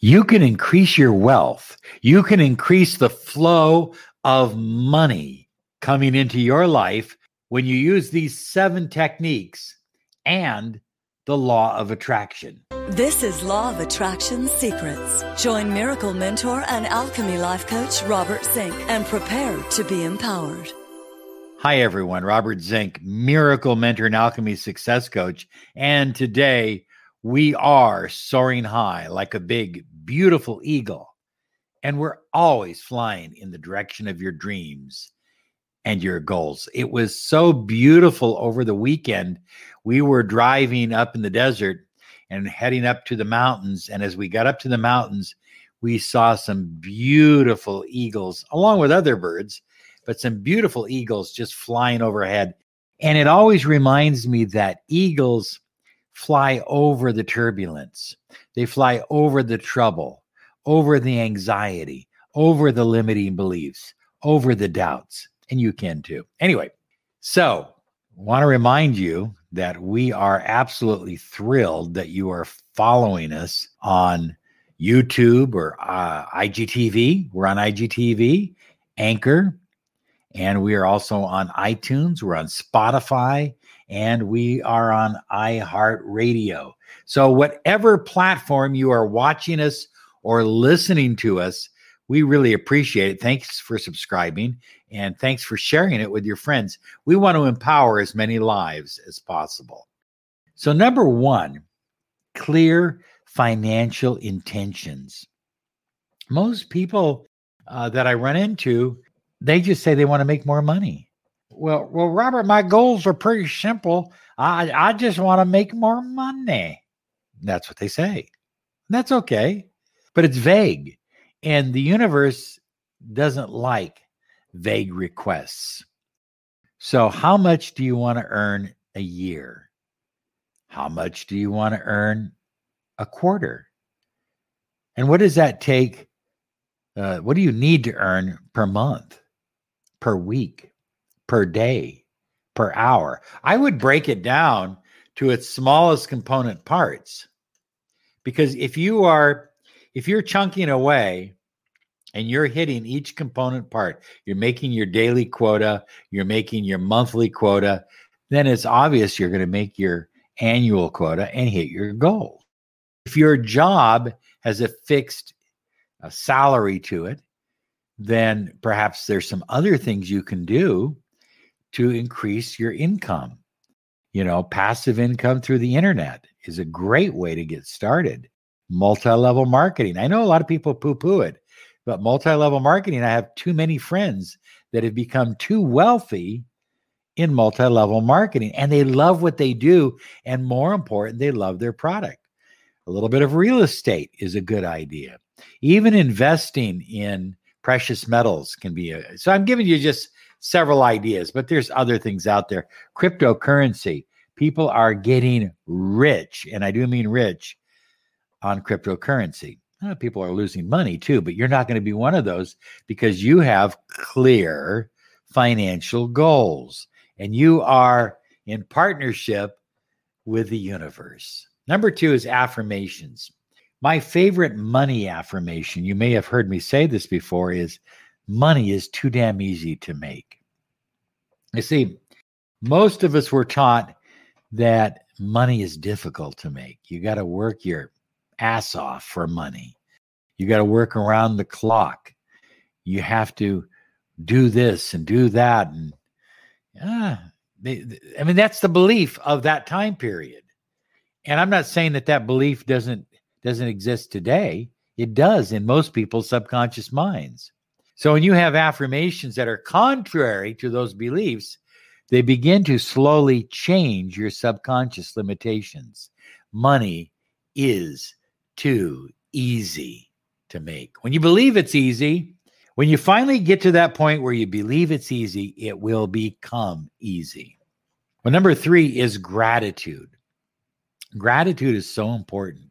you can increase your wealth. You can increase the flow of money coming into your life when you use these seven techniques and the law of attraction. This is Law of Attraction Secrets. Join miracle mentor and alchemy life coach Robert Zink and prepare to be empowered. Hi, everyone. Robert Zink, miracle mentor and alchemy success coach. And today we are soaring high like a big, beautiful eagle. And we're always flying in the direction of your dreams and your goals. It was so beautiful over the weekend. We were driving up in the desert and heading up to the mountains. And as we got up to the mountains, we saw some beautiful eagles along with other birds, but some beautiful eagles just flying overhead. And it always reminds me that eagles fly over the turbulence, they fly over the trouble, over the anxiety, over the limiting beliefs, over the doubts. And you can too. Anyway, so want to remind you that we are absolutely thrilled that you are following us on YouTube or uh, IGTV. We're on IGTV, Anchor, and we are also on iTunes. We're on Spotify, and we are on iHeartRadio. So, whatever platform you are watching us or listening to us, we really appreciate it. Thanks for subscribing and thanks for sharing it with your friends. We want to empower as many lives as possible. So, number one, clear financial intentions. Most people uh, that I run into, they just say they want to make more money. Well, well, Robert, my goals are pretty simple. I, I just want to make more money. That's what they say. That's okay, but it's vague. And the universe doesn't like vague requests. So, how much do you want to earn a year? How much do you want to earn a quarter? And what does that take? Uh, what do you need to earn per month, per week, per day, per hour? I would break it down to its smallest component parts. Because if you are, if you're chunking away and you're hitting each component part, you're making your daily quota, you're making your monthly quota, then it's obvious you're going to make your annual quota and hit your goal. If your job has a fixed a salary to it, then perhaps there's some other things you can do to increase your income. You know, passive income through the internet is a great way to get started. Multi level marketing. I know a lot of people poo poo it, but multi level marketing, I have too many friends that have become too wealthy in multi level marketing and they love what they do. And more important, they love their product. A little bit of real estate is a good idea. Even investing in precious metals can be a, so I'm giving you just several ideas, but there's other things out there. Cryptocurrency, people are getting rich, and I do mean rich on cryptocurrency. People are losing money too, but you're not going to be one of those because you have clear financial goals and you are in partnership with the universe. Number two is affirmations. My favorite money affirmation, you may have heard me say this before, is money is too damn easy to make. You see, most of us were taught that money is difficult to make. You got to work your ass off for money. You got to work around the clock. You have to do this and do that. And ah, I mean, that's the belief of that time period. And I'm not saying that that belief doesn't doesn't exist today. It does in most people's subconscious minds. So when you have affirmations that are contrary to those beliefs, they begin to slowly change your subconscious limitations. Money is too easy to make. When you believe it's easy, when you finally get to that point where you believe it's easy, it will become easy. Well, number three is gratitude. Gratitude is so important.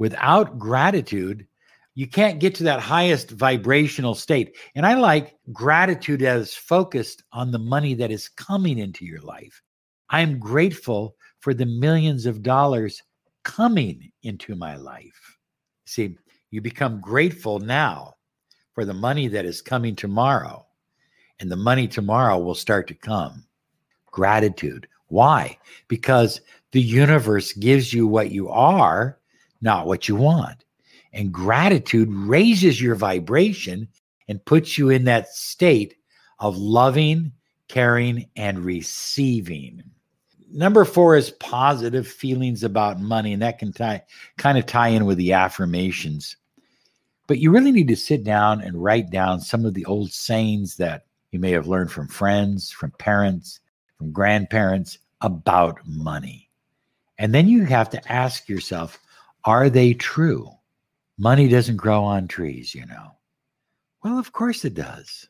Without gratitude, you can't get to that highest vibrational state. And I like gratitude as focused on the money that is coming into your life. I'm grateful for the millions of dollars coming into my life. See, You become grateful now for the money that is coming tomorrow, and the money tomorrow will start to come. Gratitude. Why? Because the universe gives you what you are, not what you want. And gratitude raises your vibration and puts you in that state of loving, caring, and receiving. Number four is positive feelings about money, and that can tie, kind of tie in with the affirmations. But you really need to sit down and write down some of the old sayings that you may have learned from friends, from parents, from grandparents about money. And then you have to ask yourself, are they true? Money doesn't grow on trees, you know. Well, of course it does.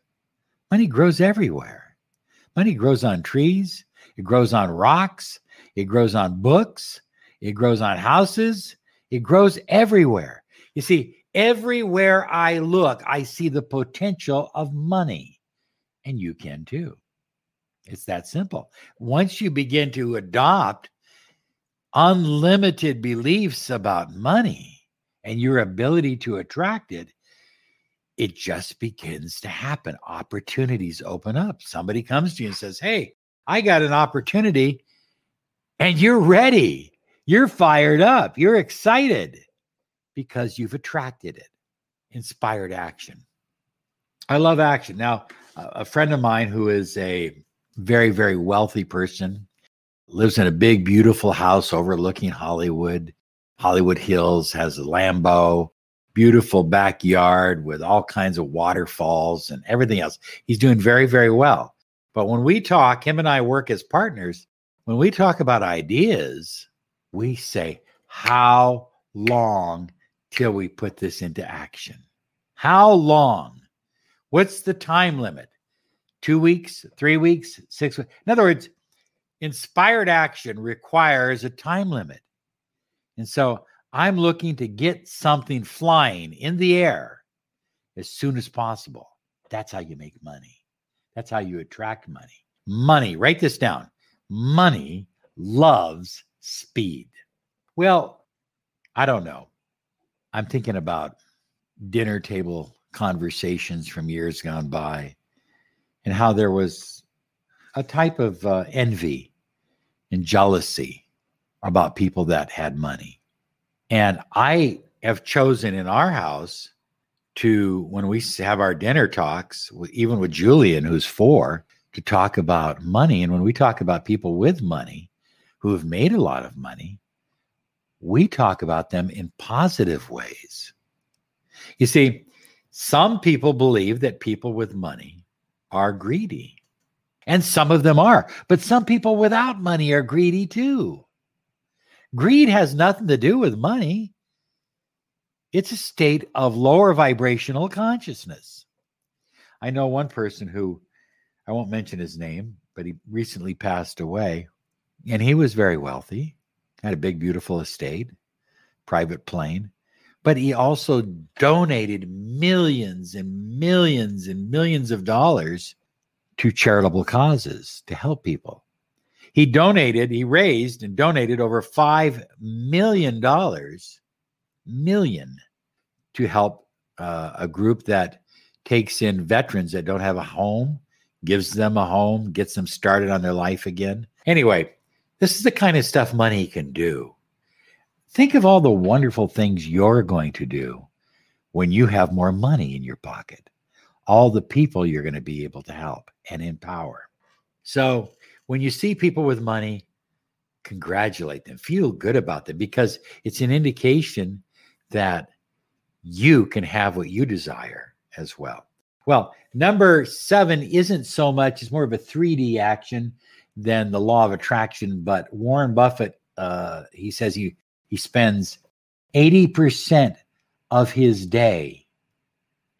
Money grows everywhere. Money grows on trees, it grows on rocks, it grows on books, it grows on houses, it grows everywhere. You see, everywhere I look, I see the potential of money, and you can too. It's that simple. Once you begin to adopt unlimited beliefs about money and your ability to attract it, it just begins to happen. Opportunities open up. Somebody comes to you and says, Hey, I got an opportunity, and you're ready. You're fired up. You're excited because you've attracted it. Inspired action. I love action. Now, a friend of mine who is a very, very wealthy person lives in a big, beautiful house overlooking Hollywood, Hollywood Hills, has a Lambo, beautiful backyard with all kinds of waterfalls and everything else. He's doing very, very well. But when we talk, him and I work as partners. When we talk about ideas, we say, How long till we put this into action? How long? What's the time limit? Two weeks, three weeks, six weeks? In other words, inspired action requires a time limit. And so I'm looking to get something flying in the air as soon as possible. That's how you make money. That's how you attract money. Money, write this down. Money loves speed. Well, I don't know. I'm thinking about dinner table conversations from years gone by and how there was a type of uh, envy and jealousy about people that had money. And I have chosen in our house to, when we have our dinner talks, even with Julian, who's four, to talk about money. And when we talk about people with money who have made a lot of money, we talk about them in positive ways. You see, some people believe that people with money are greedy. And some of them are. But some people without money are greedy too. Greed has nothing to do with money, it's a state of lower vibrational consciousness. I know one person who, I won't mention his name, but he recently passed away. And he was very wealthy, had a big, beautiful estate, private plane. But he also donated millions and millions and millions of dollars to charitable causes to help people. He donated, he raised and donated over $5 million, million to help uh, a group that takes in veterans that don't have a home, gives them a home, gets them started on their life again. Anyway, this is the kind of stuff money can do. Think of all the wonderful things you're going to do when you have more money in your pocket all the people you're going to be able to help and empower. So when you see people with money, congratulate them, feel good about them because it's an indication that you can have what you desire as well. Well, number seven isn't so much, it's more of a 3D action than the law of attraction. But Warren Buffett, uh, he says he, he spends 80% of his day,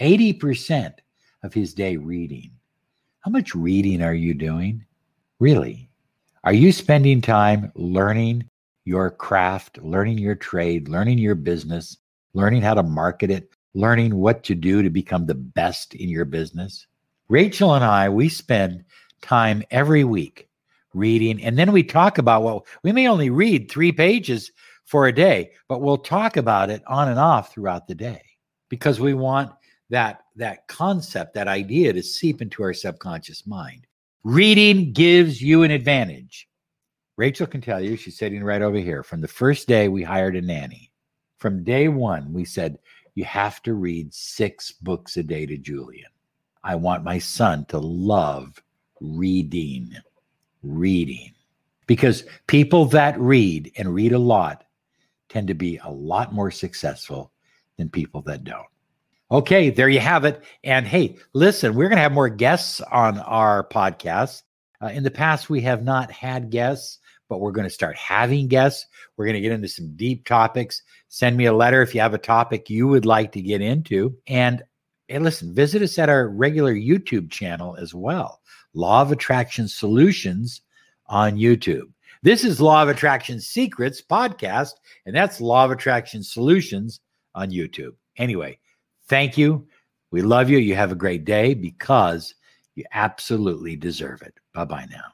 80% of his day reading. How much reading are you doing? Really? Are you spending time learning your craft, learning your trade, learning your business, learning how to market it, learning what to do to become the best in your business? Rachel and I, we spend time every week reading, and then we talk about what well, we may only read three pages for a day, but we'll talk about it on and off throughout the day. because we want that that concept, that idea to seep into our subconscious mind. Reading gives you an advantage. Rachel can tell you, she's sitting right over here. From the first day we hired a nanny, from day one, we said, you have to read six books a day to Julian. I want my son to love reading, reading. Because people that read and read a lot tend to be a lot more successful than people that don't. Okay, there you have it. And hey, listen, we're going to have more guests on our podcast. Uh, in the past, we have not had guests, but we're going to start having guests. We're going to get into some deep topics. Send me a letter if you have a topic you would like to get into. And hey, listen, visit us at our regular YouTube channel as well Law of Attraction Solutions on YouTube. This is Law of Attraction Secrets podcast, and that's Law of Attraction Solutions on YouTube. Anyway, thank you. We love you. You have a great day because you absolutely deserve it. Bye bye now.